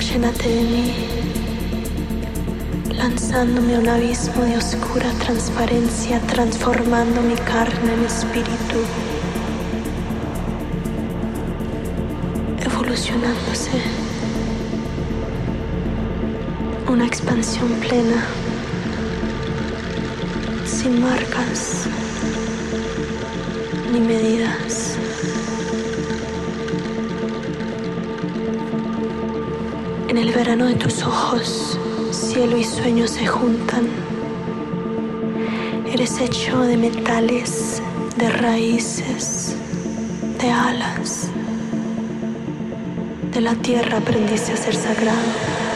llénate de mí, lanzándome a un abismo de oscura transparencia, transformando mi carne en espíritu, de raíces, de alas. De la tierra aprendiste a ser sagrado.